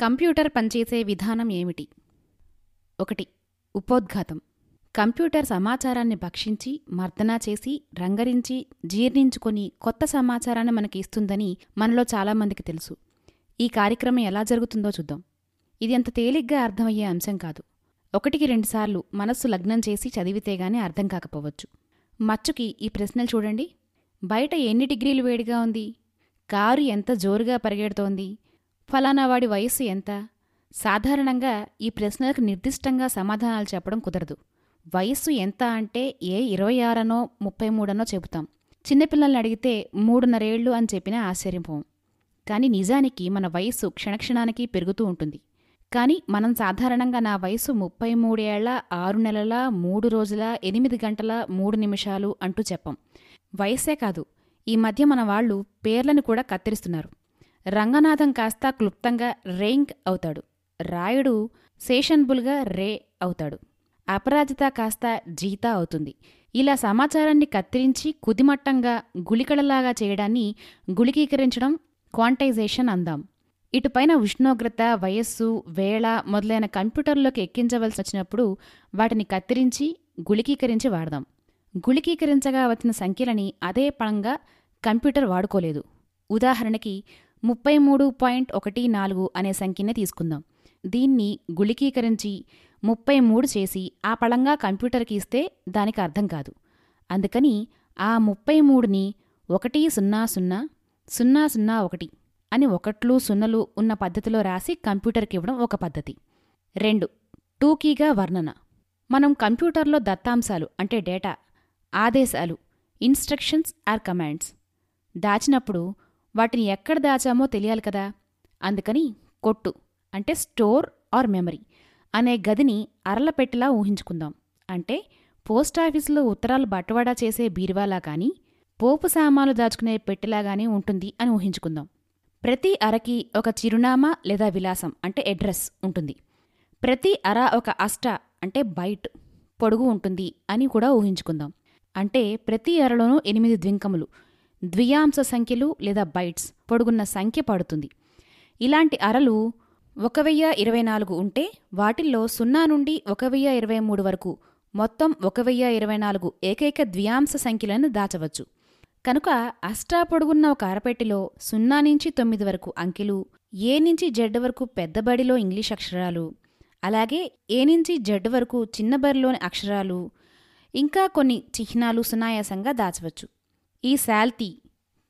Computer పనిచేసే విధానం ఏమిటి? ఒకటి ఉపోద్ఘాతం. కంప్యూటర్ సమాచారాన్ని భక్షించి మర్దనా చేసి రంగరించి జీర్ణించుకొని కొత్త సమాచారాన్ని మనకి ఇస్తుందని మనలో చాలామందికి తెలుసు. ఈ కార్యక్రమం ఎలా జరుగుతుందో చూద్దాం. ఇది అంత తేలిగ్గా అర్థమయ్యే అంశం కాదు. ఒకటికి రెండుసార్లు మనస్సు లగ్నం చేసి చదివితే గానీ అర్థం కాకపోవచ్చు. మచ్చుకి ఈ ప్రశ్నలు చూడండి. బయట ఎన్ని డిగ్రీలు వేడిగా ఉంది? కారు ఎంత జోరుగా పరిగెడుతోంది? ఫలానా వాడి వయస్సు ఎంత? సాధారణంగా ఈ ప్రశ్నలకు నిర్దిష్టంగా సమాధానాలు చెప్పడం కుదరదు. వయస్సు ఎంత అంటే ఏ ఇరవై ఆరనో ముప్పై మూడనో చెబుతాం. చిన్నపిల్లల్ని అడిగితే మూడున్నరేళ్ళు అని చెప్పినా ఆశ్చర్యపోం కానీ నిజానికి మన వయస్సు క్షణక్షణానికి పెరుగుతూ ఉంటుంది. కానీ మనం సాధారణంగా నా వయసు ముప్పై మూడేళ్ళ ఆరు నెలల మూడు రోజుల ఎనిమిది గంటల మూడు నిమిషాలు అంటూ చెప్పం. వయస్సే కాదు. ఈ మధ్య మన వాళ్ళు పేర్లను కూడా కత్తిరిస్తున్నారు. రంగనాథం కాస్త క్లుప్తంగా రేంక్ అవుతాడు. రాయుడు సేషన్బుల్గా రే అవుతాడు. అపరాజిత కాస్త జీతా అవుతుంది. ఇలా సమాచారాన్ని కత్తిరించి కుదిమట్టంగా గుళికలలాగా చేయడాన్ని గుళికీకరించడం క్వాంటైజేషన్ అందాం. ఇటుపైన ఉష్ణోగ్రత వయస్సు వేళ మొదలైన కంప్యూటర్లోకి ఎక్కించవలసి వచ్చినప్పుడు వాటిని కత్తిరించి గుళికీకరించి వాడదాం. గుళికీకరించగా వచ్చిన సంఖ్యలని అదే పణంగా కంప్యూటర్ వాడుకోలేదు. ఉదాహరణకి ముప్పై మూడు పాయింట్ ఒకటి నాలుగు అనే సంఖ్యనే తీసుకుందాం. దీన్ని గుళికీకరించి ముప్పై మూడు చేసి ఆ పళంగా కంప్యూటర్కి ఇస్తే దానికి అర్థం కాదు. అందుకని ఆ ముప్పై మూడుని ఒకటి సున్నా సున్నా సున్నా సున్నా ఒకటి అని ఒకట్లు సున్నలు ఉన్న పద్ధతిలో రాసి కంప్యూటర్కి ఇవ్వడం ఒక పద్ధతి. రెండు టూకీగా వర్ణన. మనం కంప్యూటర్లో దత్తాంశాలు అంటే డేటా ఆదేశాలు ఇన్స్ట్రక్షన్స్ ఆర్ కమాండ్స్ దాచినప్పుడు వాటిని ఎక్కడ దాచామో తెలియాలి కదా. అందుకని కొట్టు అంటే స్టోర్ ఆర్ మెమరీ అనే గదిని అరలపెట్టిలా ఊహించుకుందాం. అంటే పోస్టాఫీసులో ఉత్తరాలు బట్టవాడా చేసే బీరువాలా కానీ పోపు సామాన్లు దాచుకునే పెట్టెలాగానే ఉంటుంది అని ఊహించుకుందాం. ప్రతి అరకి ఒక చిరునామా లేదా విలాసం అంటే అడ్రస్ ఉంటుంది. ప్రతి అర ఒక అష్ట అంటే బైట్ పొడుగు ఉంటుంది అని కూడా ఊహించుకుందాం. అంటే ప్రతి అరలోనూ ఎనిమిది ద్వింకములు ద్వియాంశ సంఖ్యలు లేదా బైట్స్ పొడుగున్న సంఖ్య పడుతుంది. ఇలాంటి అరలు ఒక వెయ్యి ఇరవై నాలుగు ఉంటే వాటిల్లో సున్నా నుండి ఒక వెయ్యి ఇరవై మూడు వరకు మొత్తం ఒక వెయ్యి ఇరవై నాలుగు ఏకైక ద్వియాంశ సంఖ్యలను దాచవచ్చు. కనుక అష్టా పొడుగున్న ఒక అరపెట్టిలో సున్నా నుంచి తొమ్మిది వరకు అంకెలు ఏ నుంచి జెడ్ వరకు పెద్ద బడిలో ఇంగ్లీష్ అక్షరాలు అలాగే ఏ నుంచి జెడ్ వరకు చిన్నబడిలోని అక్షరాలు ఇంకా కొన్ని చిహ్నాలు సునాయాసంగా దాచవచ్చు. ఈ శాల్తీ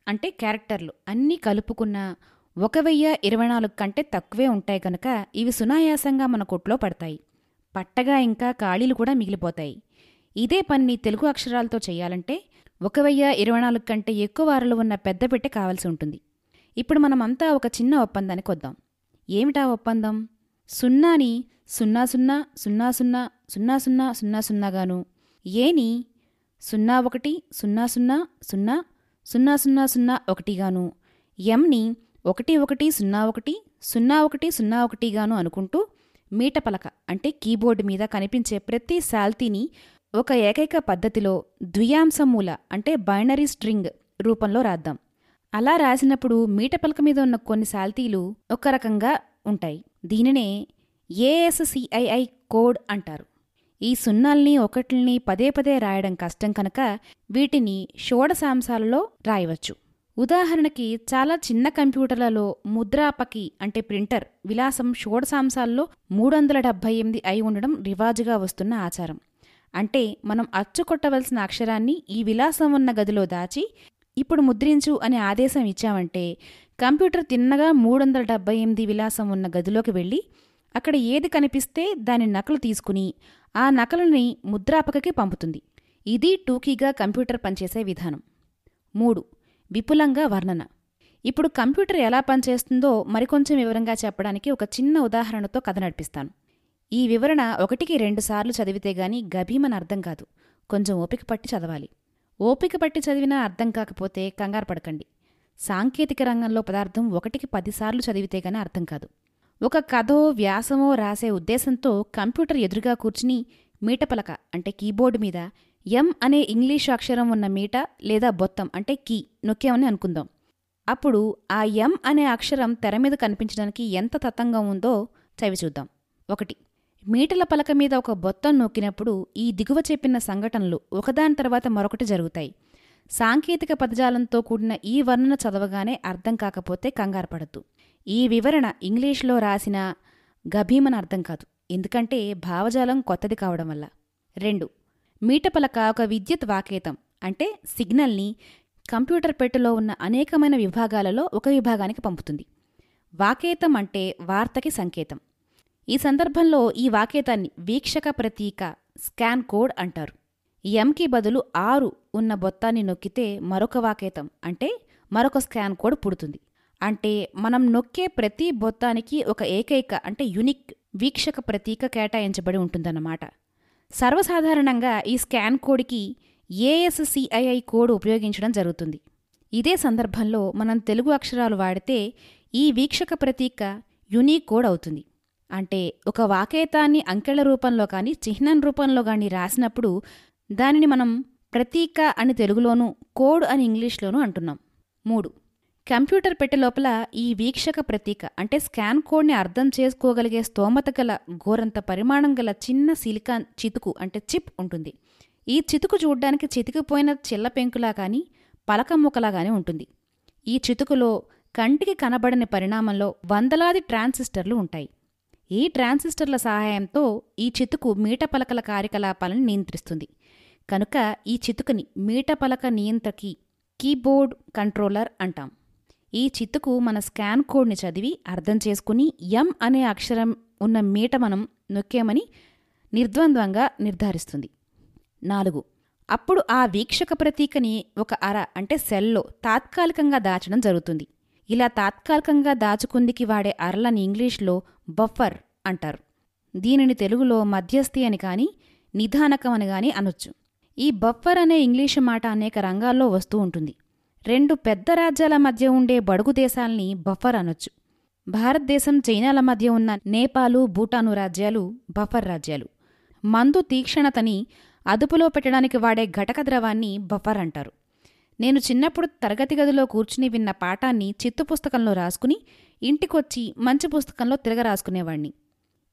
అంటే క్యారెక్టర్లు అన్నీ కలుపుకున్న ఒక వెయ్యి ఇరవై నాలుగు కంటే తక్కువే ఉంటాయి కనుక ఇవి సునాయాసంగా మన కొట్లో పడతాయి. పట్టగా ఇంకా ఖాళీలు కూడా మిగిలిపోతాయి. ఇదే పని తెలుగు అక్షరాలతో చేయాలంటే ఒక వెయ్యి ఇరవై నాలుగు కంటే ఎక్కువ వారలు ఉన్న పెద్ద పెట్టె కావాల్సి ఉంటుంది. ఇప్పుడు మనమంతా ఒక చిన్న ఒప్పందానికి వద్దాం. ఏమిటా ఒప్పందం? సున్నాని సున్నా సున్నా సున్నా సున్నా సున్నా సున్నా సున్నా సున్నాగాను ఏని సున్నా ఒకటి సున్నా సున్నా సున్నా సున్నా సున్నా సున్నా ఒకటిగాను. ఎంని ఒకటి ఒకటి సున్నా ఒకటి సున్నా ఒకటి సున్నా ఒకటిగాను అనుకుంటూ మీటపలక అంటే కీబోర్డు మీద కనిపించే ప్రతి శాల్తీని ఒక ఏకైక పద్ధతిలో ద్వియాంశమూల అంటే బైనరీ స్ట్రింగ్ రూపంలో రాద్దాం. అలా రాసినప్పుడు మీటపలక మీద ఉన్న కొన్ని శాల్తీలు ఒక రకంగా ఉంటాయి. దీనినే ఏఎస్సిఐఐ కోడ్ అంటారు. ఈ సున్నాల్ని ఒకట్ల్ని పదే పదే రాయడం కష్టం కనుక వీటిని షోడశాంశాలలో రాయవచ్చు. ఉదాహరణకి చాలా చిన్న కంప్యూటర్లలో ముద్రాపకి అంటే ప్రింటర్ విలాసం షోడశాంశాల్లో మూడు వందల డెబ్భై ఎనిమిది అయి ఉండడం రివాజుగా వస్తున్న ఆచారం. అంటే మనం అచ్చు కొట్టవలసిన అక్షరాన్ని ఈ విలాసం ఉన్న గదిలో దాచి ఇప్పుడు ముద్రించు అనే ఆదేశం ఇచ్చామంటే కంప్యూటర్ తిన్నగా మూడు వందల డెబ్బై ఎనిమిది విలాసం ఉన్న గదిలోకి వెళ్ళి అక్కడ ఏది కనిపిస్తే దాని నకలు తీసుకుని ఆ నకలుని ముద్రాపకకి పంపుతుంది. ఇది టూకీగా కంప్యూటర్ పనిచేసే విధానం. మూడు విపులంగా వర్ణన. ఇప్పుడు కంప్యూటర్ ఎలా పనిచేస్తుందో మరికొంచెం వివరంగా చెప్పడానికి ఒక చిన్న ఉదాహరణతో కథ నడిపిస్తాను. ఈ వివరణ ఒకటికి రెండుసార్లు చదివితే గాని గభీమని అర్థం కాదు. కొంచెం ఓపిక పట్టి చదవాలి. ఓపిక పట్టి చదివినా అర్థం కాకపోతే కంగారు పడకండి. సాంకేతిక రంగంలో పదార్థం ఒకటికి పదిసార్లు చదివితే గాని అర్థం కాదు. ఒక కథో వ్యాసమో రాసే ఉద్దేశంతో కంప్యూటర్ ఎదురుగా కూర్చుని మీటపలక అంటే కీబోర్డు మీద ఎం అనే ఇంగ్లీష్ అక్షరం ఉన్న మీట లేదా బొత్తం అంటే కీ నొక్కామని అనుకుందాం. అప్పుడు ఆ ఎం అనే అక్షరం తెర మీద కనిపించడానికి ఎంత తతంగం ఉందో చవి చూద్దాం. ఒకటి మీటల పలక మీద ఒక బొత్తం నొక్కినప్పుడు ఈ దిగువ చెప్పిన సంఘటనలు ఒకదాని తర్వాత మరొకటి జరుగుతాయి. సాంకేతిక పదజాలంతో కూడిన ఈ వర్ణన చదవగానే అర్థం కాకపోతే కంగారు పడద్దు. ఈ వివరణ ఇంగ్లీష్లో రాసిన గభీమన అర్థం కాదు. ఎందుకంటే భావజాలం కొత్తది కావడం వల్ల. రెండు మీటపలక ఒక విద్యుత్ వాకేతం అంటే సిగ్నల్ని కంప్యూటర్ పెట్టెలో ఉన్న అనేకమైన విభాగాలలో ఒక విభాగానికి పంపుతుంది. వాకేతం అంటే వార్తకి సంకేతం. ఈ సందర్భంలో ఈ వాకేతాన్ని వీక్షక ప్రతీక స్కాన్ కోడ్ అంటారు. ఎంకి బదులు ఆరు ఉన్న బొత్తాన్ని నొక్కితే మరొక వాకేతం అంటే మరొక స్కాన్ కోడ్ పుడుతుంది. అంటే మనం నొక్కే ప్రతి బొత్తానికి ఒక ఏకైక అంటే యునిక్ వీక్షక ప్రతీక కేటాయించబడి ఉంటుందన్నమాట. సర్వసాధారణంగా ఈ స్కాన్ కోడ్కి ఏఎస్సిఐఐ కోడ్ ఉపయోగించడం జరుగుతుంది. ఇదే సందర్భంలో మనం తెలుగు అక్షరాలు వాడితే ఈ వీక్షక ప్రతీక యునీక్ కోడ్ అవుతుంది. అంటే ఒక వాకేతాన్ని అంకెల రూపంలో కానీ చిహ్నం రూపంలో కానీ రాసినప్పుడు దానిని మనం ప్రతీక అని తెలుగులోనూ కోడ్ అని ఇంగ్లీష్లోనూ అంటున్నాం. మూడు కంప్యూటర్ పెట్టె లోపల ఈ వీక్షక ప్రతీక అంటే స్కాన్ కోడ్ని అర్థం చేసుకోగలిగే స్తోమత గల ఘోరంత పరిమాణం గల చిన్న సిలికాన్ చితుకు అంటే చిప్ ఉంటుంది. ఈ చితుకు చూడ్డానికి చితికిపోయిన చిల్ల పెంకులా కానీ పలక ముక్కలా కానీ ఉంటుంది. ఈ చితుకులో కంటికి కనబడని పరిణామంలో వందలాది ట్రాన్సిస్టర్లు ఉంటాయి. ఈ ట్రాన్సిస్టర్ల సహాయంతో ఈ చితుకు మీటపలకల కార్యకలాపాలను నియంత్రిస్తుంది. కనుక ఈ చితుకుని మీటపలక నియంత్రకి కీబోర్డ్ కంట్రోలర్ అంటాం. ఈ చిత్తుకు మన స్కాన్ కోడ్ని చదివి అర్థం చేసుకుని ఎం అనే అక్షరం ఉన్న మీట మనం నొక్కేమని నిర్ద్వంద్వంగా నిర్ధారిస్తుంది. నాలుగు. అప్పుడు ఆ వీక్షక ప్రతీకని ఒక అర అంటే సెల్లో తాత్కాలికంగా దాచడం జరుగుతుంది. ఇలా తాత్కాలికంగా దాచుకుందికి వాడే అరలని ఇంగ్లీష్లో బఫర్ అంటారు. దీనిని తెలుగులో మధ్యస్థి అని కానీ నిధానకం అని కానీ అనొచ్చు. ఈ బఫర్ అనే ఇంగ్లీషు మాట అనేక రంగాల్లో వస్తూ ఉంటుంది. రెండు పెద్ద రాజ్యాల మధ్య ఉండే బడుగు దేశాల్ని బఫర్ అనొచ్చు. భారతదేశం చైనాల మధ్య ఉన్న నేపాలు భూటాను రాజ్యాలు బఫర్ రాజ్యాలు. మందు తీక్షణతని అదుపులో పెట్టడానికి వాడే ఘటక ద్రవాన్ని బఫర్ అంటారు. నేను చిన్నప్పుడు తరగతి గదిలో కూర్చుని విన్న పాఠాన్ని చిత్తు పుస్తకంలో రాసుకుని ఇంటికొచ్చి మంచి పుస్తకంలో తిరగ రాసుకునేవాణ్ణి.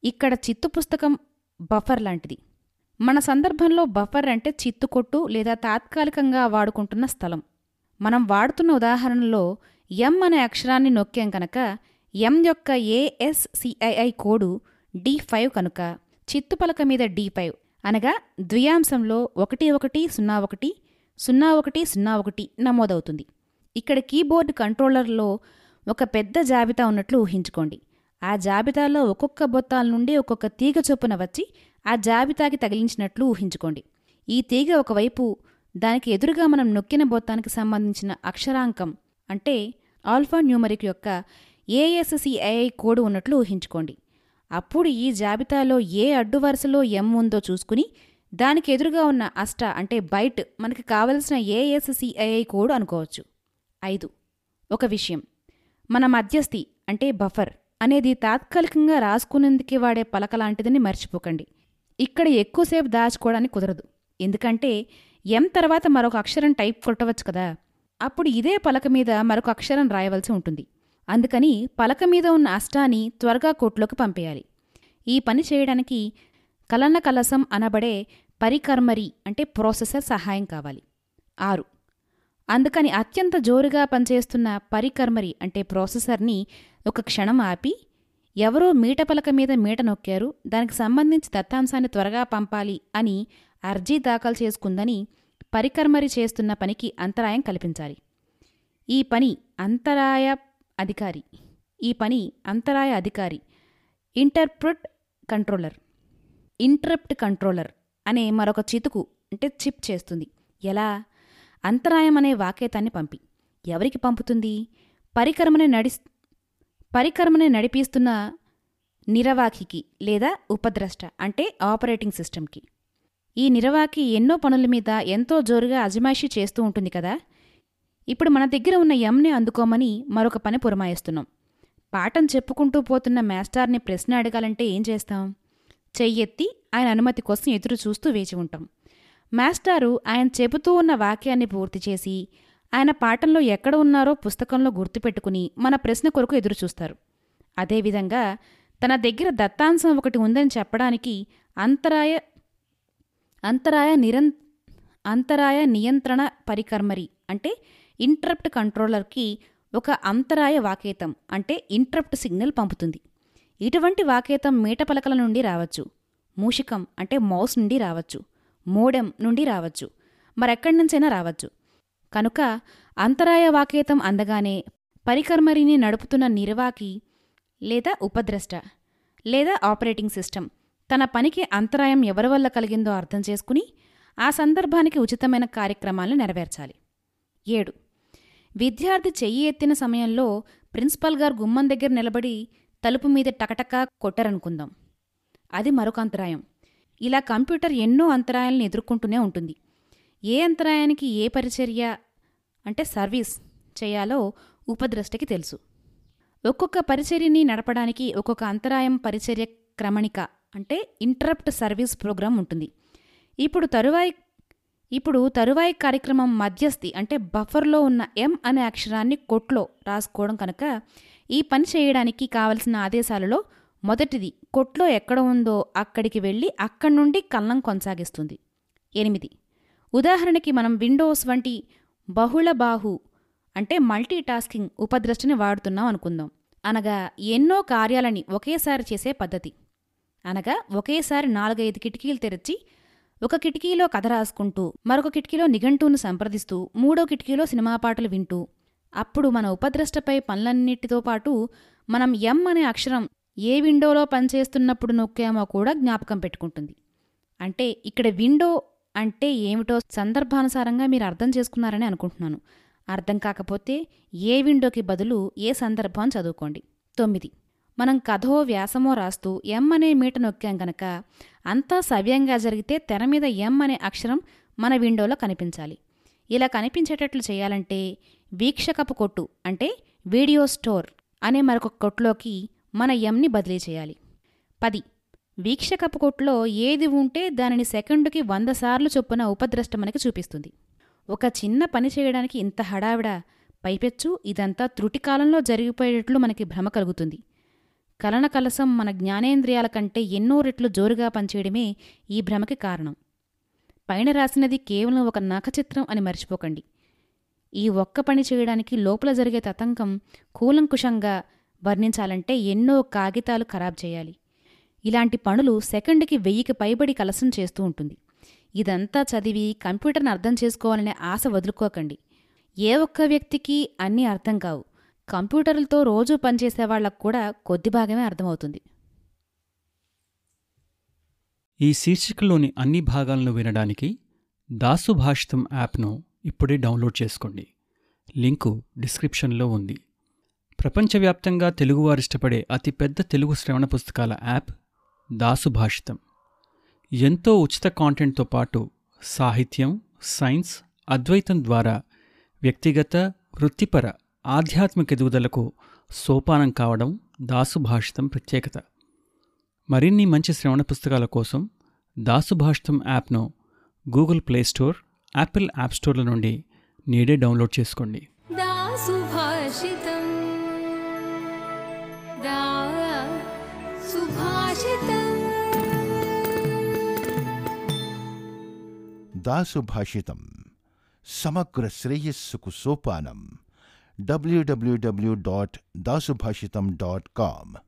ఇక్కడ చిత్తు పుస్తకం బఫర్ లాంటిది. మన సందర్భంలో బఫర్ అంటే చిత్తుకొట్టు లేదా తాత్కాలికంగా వాడుకుంటున్న స్థలం. మనం వాడుతున్న ఉదాహరణలో ఎం అనే అక్షరాన్ని నొక్కాం కనుక ఎం యొక్క ఏఎస్సిఐఐ కోడు డి ఫైవ్ కనుక చిత్తుపలక మీద డి ఫైవ్ అనగా ద్వియాంశంలో ఒకటి ఒకటి సున్నా ఒకటి సున్నా ఒకటి సున్నా ఒకటి నమోదవుతుంది. ఇక్కడ కీబోర్డ్ కంట్రోలర్లో ఒక పెద్ద జాబితా ఉన్నట్లు ఊహించుకోండి. ఆ జాబితాలో ఒక్కొక్క బొత్తాల నుండి ఒక్కొక్క తీగ చొప్పున వచ్చి ఆ జాబితాకి తగిలించినట్లు ఊహించుకోండి. ఈ తీగ ఒకవైపు దానికి ఎదురుగా మనం నొక్కిన బొత్తానికి సంబంధించిన అక్షరాంకం అంటే ఆల్ఫా న్యూమరిక్ యొక్క ఏఎస్సిఐఐ కోడ్ ఉన్నట్లు ఊహించుకోండి. అప్పుడు ఈ జాబితాలో ఏ అడ్డు వరుసలో ఎం ఉందో చూసుకుని దానికి ఎదురుగా ఉన్న అష్ట అంటే బైట్ మనకి కావలసిన ఏఎస్సిఐఐ కోడ్ అనుకోవచ్చు. ఐదు. ఒక విషయం. మన మధ్యస్థి అంటే బఫర్ అనేది తాత్కాలికంగా రాసుకునేందుకే వాడే పలక లాంటిదని మర్చిపోకండి. ఇక్కడ ఎక్కువసేపు దాచుకోవడానికి కుదరదు. ఎందుకంటే ఎం తర్వాత మరొక అక్షరం టైప్ కొట్టవచ్చు కదా. అప్పుడు ఇదే పలక మీద మరొక అక్షరం రాయవలసి ఉంటుంది. అందుకని పలక మీద ఉన్న అష్టాన్ని త్వరగా కోట్లోకి పంపేయాలి. ఈ పని చేయడానికి కలన కలసం అనబడే పరికర్మరి అంటే ప్రాసెసర్ సహాయం కావాలి. ఆరు. అందుకని అత్యంత జోరుగా పనిచేస్తున్న పరికర్మరి అంటే ప్రాసెసర్ని ఒక క్షణం ఆపి ఎవరో మీట పలక మీద మీట నొక్కారు దానికి సంబంధించి దత్తాంశాన్ని త్వరగా పంపాలి అని అర్జీ దాఖలు చేసుకుందని పరికర్మరి చేస్తున్న పనికి అంతరాయం కల్పించాలి. ఈ పని అంతరాయ అధికారి ఈ పని అంతరాయ అధికారి ఇంటర్ప్రిట్ కంట్రోలర్ ఇంటరప్ట్ కంట్రోలర్ అనే మరొక చితుకు అంటే చిప్ చేస్తుంది. ఎలా? అంతరాయం అనే వాకేతాన్ని పంపి. ఎవరికి పంపుతుంది? పరికరమని నడి పరికరమని నడిపిస్తున్న నిరవాకికి లేదా ఉపద్రష్ట అంటే ఆపరేటింగ్ సిస్టమ్కి. ఈ నిరవాకి ఎన్నో పనుల మీద ఎంతో జోరుగా అజమాయిషి చేస్తూ ఉంటుంది కదా? ఇప్పుడు మన దగ్గర ఉన్న యమ్ని అందుకోమని మరొక పని పురమాయిస్తున్నాం. పాఠం చెప్పుకుంటూ పోతున్న మాస్టార్ని ప్రశ్న అడగాలంటే ఏం చేస్తాం? చెయ్యెత్తి ఆయన అనుమతి కోసం ఎదురు చూస్తూ వేచి ఉంటాం. మాస్టారు ఆయన చెబుతూ ఉన్న వాక్యాన్ని పూర్తి చేసి ఆయన పాఠంలో ఎక్కడ ఉన్నారో పుస్తకంలో గుర్తుపెట్టుకుని మన ప్రశ్న కొరకు ఎదురుచూస్తారు అదేవిధంగా తన దగ్గర దత్తాంశం ఒకటి ఉందని చెప్పడానికి అంతరాయ అంతరాయ నిరం అంతరాయ నియంత్రణ పరికర్మరి అంటే ఇంటరప్ట్ కంట్రోలర్కి ఒక అంతరాయ వాకేతం అంటే ఇంటరప్ట్ సిగ్నల్ పంపుతుంది. ఇటువంటి వాకేతం మీటపలకల నుండి రావచ్చు. మూషికం అంటే మౌస్ నుండి రావచ్చు. మోడెం నుండి రావచ్చు. మరెక్కడి నుంచైనా రావచ్చు. కనుక అంతరాయ వాకేతం అందగానే పరికర్మరిని నడుపుతున్న నిర్వాకి లేదా ఉపద్రష్ట లేదా ఆపరేటింగ్ సిస్టమ్ తన పనికి అంతరాయం ఎవరి వల్ల కలిగిందో అర్థం చేసుకుని ఆ సందర్భానికి ఉచితమైన కార్యక్రమాలను నెరవేర్చాలి. ఏడు. విద్యార్థి చెయ్యి ఎత్తిన సమయంలో ప్రిన్సిపల్ గారు గుమ్మం దగ్గర నిలబడి తలుపు మీద టకటకా కొట్టరనుకుందాం. అది మరొక అంతరాయం. ఇలా కంప్యూటర్ ఎన్నో అంతరాయాలను ఎదుర్కొంటూనే ఉంటుంది. ఏ అంతరాయానికి ఏ పరిచర్య అంటే సర్వీస్ చేయాలో ఉపద్రష్టకి తెలుసు. ఒక్కొక్క పరిచర్యని నడపడానికి ఒక్కొక్క అంతరాయం పరిచర్య క్రమణిక అంటే ఇంటరప్ట్ సర్వీస్ ప్రోగ్రాం ఉంటుంది. ఇప్పుడు తరువాయి ఇప్పుడు తరువాయి కార్యక్రమం మధ్యస్థి అంటే బఫర్లో ఉన్న ఎం అనే అక్షరాన్ని కొట్లో రాసుకోవడం కనుక ఈ పని చేయడానికి కావలసిన ఆదేశాలలో మొదటిది కొట్లో ఎక్కడ ఉందో అక్కడికి వెళ్ళి అక్కడి నుండి కల్లం కొనసాగిస్తుంది. ఎనిమిది. ఉదాహరణకి మనం విండోస్ వంటి బహుళ బాహు అంటే మల్టీ టాస్కింగ్ ఉపద్రష్టిని వాడుతున్నాం అనుకుందాం. అనగా ఎన్నో కార్యాలని ఒకేసారి చేసే పద్ధతి. అనగా ఒకేసారి నాలుగైదు కిటికీలు తెరిచి ఒక కిటికీలో కథ రాసుకుంటూ మరొక కిటికీలో నిఘంటువును సంప్రదిస్తూ మూడో కిటికీలో సినిమా పాటలు వింటూ. అప్పుడు మన ఉపద్రష్టపై పనులన్నిటితో పాటు మనం ఎం అనే అక్షరం ఏ విండోలో పనిచేస్తున్నప్పుడు నొక్కామో కూడా జ్ఞాపకం పెట్టుకుంటుంది. అంటే ఇక్కడ విండో అంటే ఏమిటో సందర్భానుసారంగా మీరు అర్థం చేసుకున్నారని అనుకుంటున్నాను. అర్థం కాకపోతే ఏ విండోకి బదులు ఏ సందర్భం చదువుకోండి. తొమ్మిది. మనం కథో వ్యాసమో రాస్తూ ఎం అనే మీట నొక్కాం గనక అంతా సవ్యంగా జరిగితే తెర మీద ఎం అనే అక్షరం మన విండోలో కనిపించాలి. ఇలా కనిపించేటట్లు చేయాలంటే వీక్షకపు కొట్టు అంటే వీడియో స్టోర్ అనే మరొక కొట్టులోకి మన ఎంని బదిలీ చేయాలి. పది. వీక్షకపు కొట్టులో ఏది ఉంటే దానిని సెకండుకి వంద సార్లు చొప్పున ఉపద్రష్ట మనకి చూపిస్తుంది. ఒక చిన్న పని చేయడానికి ఇంత హడావిడ? పైపెచ్చు ఇదంతా త్రుటికాలంలో జరిగిపోయేటట్లు మనకి భ్రమ కలుగుతుంది. కలన కలసం మన జ్ఞానేంద్రియాల కంటే ఎన్నో రెట్లు జోరుగా పనిచేయడమే ఈ భ్రమకి కారణం. పైన రాసినది కేవలం ఒక నఖచిత్రం అని మర్చిపోకండి. ఈ ఒక్క పని చేయడానికి లోపల జరిగే తతంకం కూలంకుషంగా వర్ణించాలంటే ఎన్నో కాగితాలు ఖరాబ్ చేయాలి. ఇలాంటి పనులు సెకండ్కి వెయ్యికి పైబడి కలసం చేస్తూ ఉంటుంది. ఇదంతా చదివి కంప్యూటర్ని అర్థం చేసుకోవాలనే ఆశ వదులుకోకండి. ఏ ఒక్క వ్యక్తికి అన్నీ అర్థం కావు. కంప్యూటర్లతో రోజూ పనిచేసే వాళ్ళకు కూడా కొద్ది భాగమే అర్థమవుతుంది. ఈ శీర్షికలోని అన్ని భాగాలను వినడానికి దాసు భాషితం యాప్ను ఇప్పుడే డౌన్లోడ్ చేసుకోండి. లింకు డిస్క్రిప్షన్లో ఉంది. ప్రపంచవ్యాప్తంగా తెలుగువారు ఇష్టపడే అతిపెద్ద తెలుగు శ్రవణ పుస్తకాల యాప్ దాసు భాషితం. ఎంతో ఉచిత కాంటెంట్తో పాటు సాహిత్యం సైన్స్ అద్వైతం ద్వారా వ్యక్తిగత వృత్తిపర ఆధ్యాత్మిక ఎదుగుదలకు సోపానం కావడం దాసుభాషితం ప్రత్యేకత. మరిన్ని మంచి శ్రవణ పుస్తకాల కోసం దాసుభాషితం యాప్ను Google Play Store Apple App స్టోర్ల నుండి నేడే డౌన్లోడ్ చేసుకోండి. దాసుభాషితం. సమగ్ర శ్రేయస్సుకు సోపానం. www.dasubhashitam.com.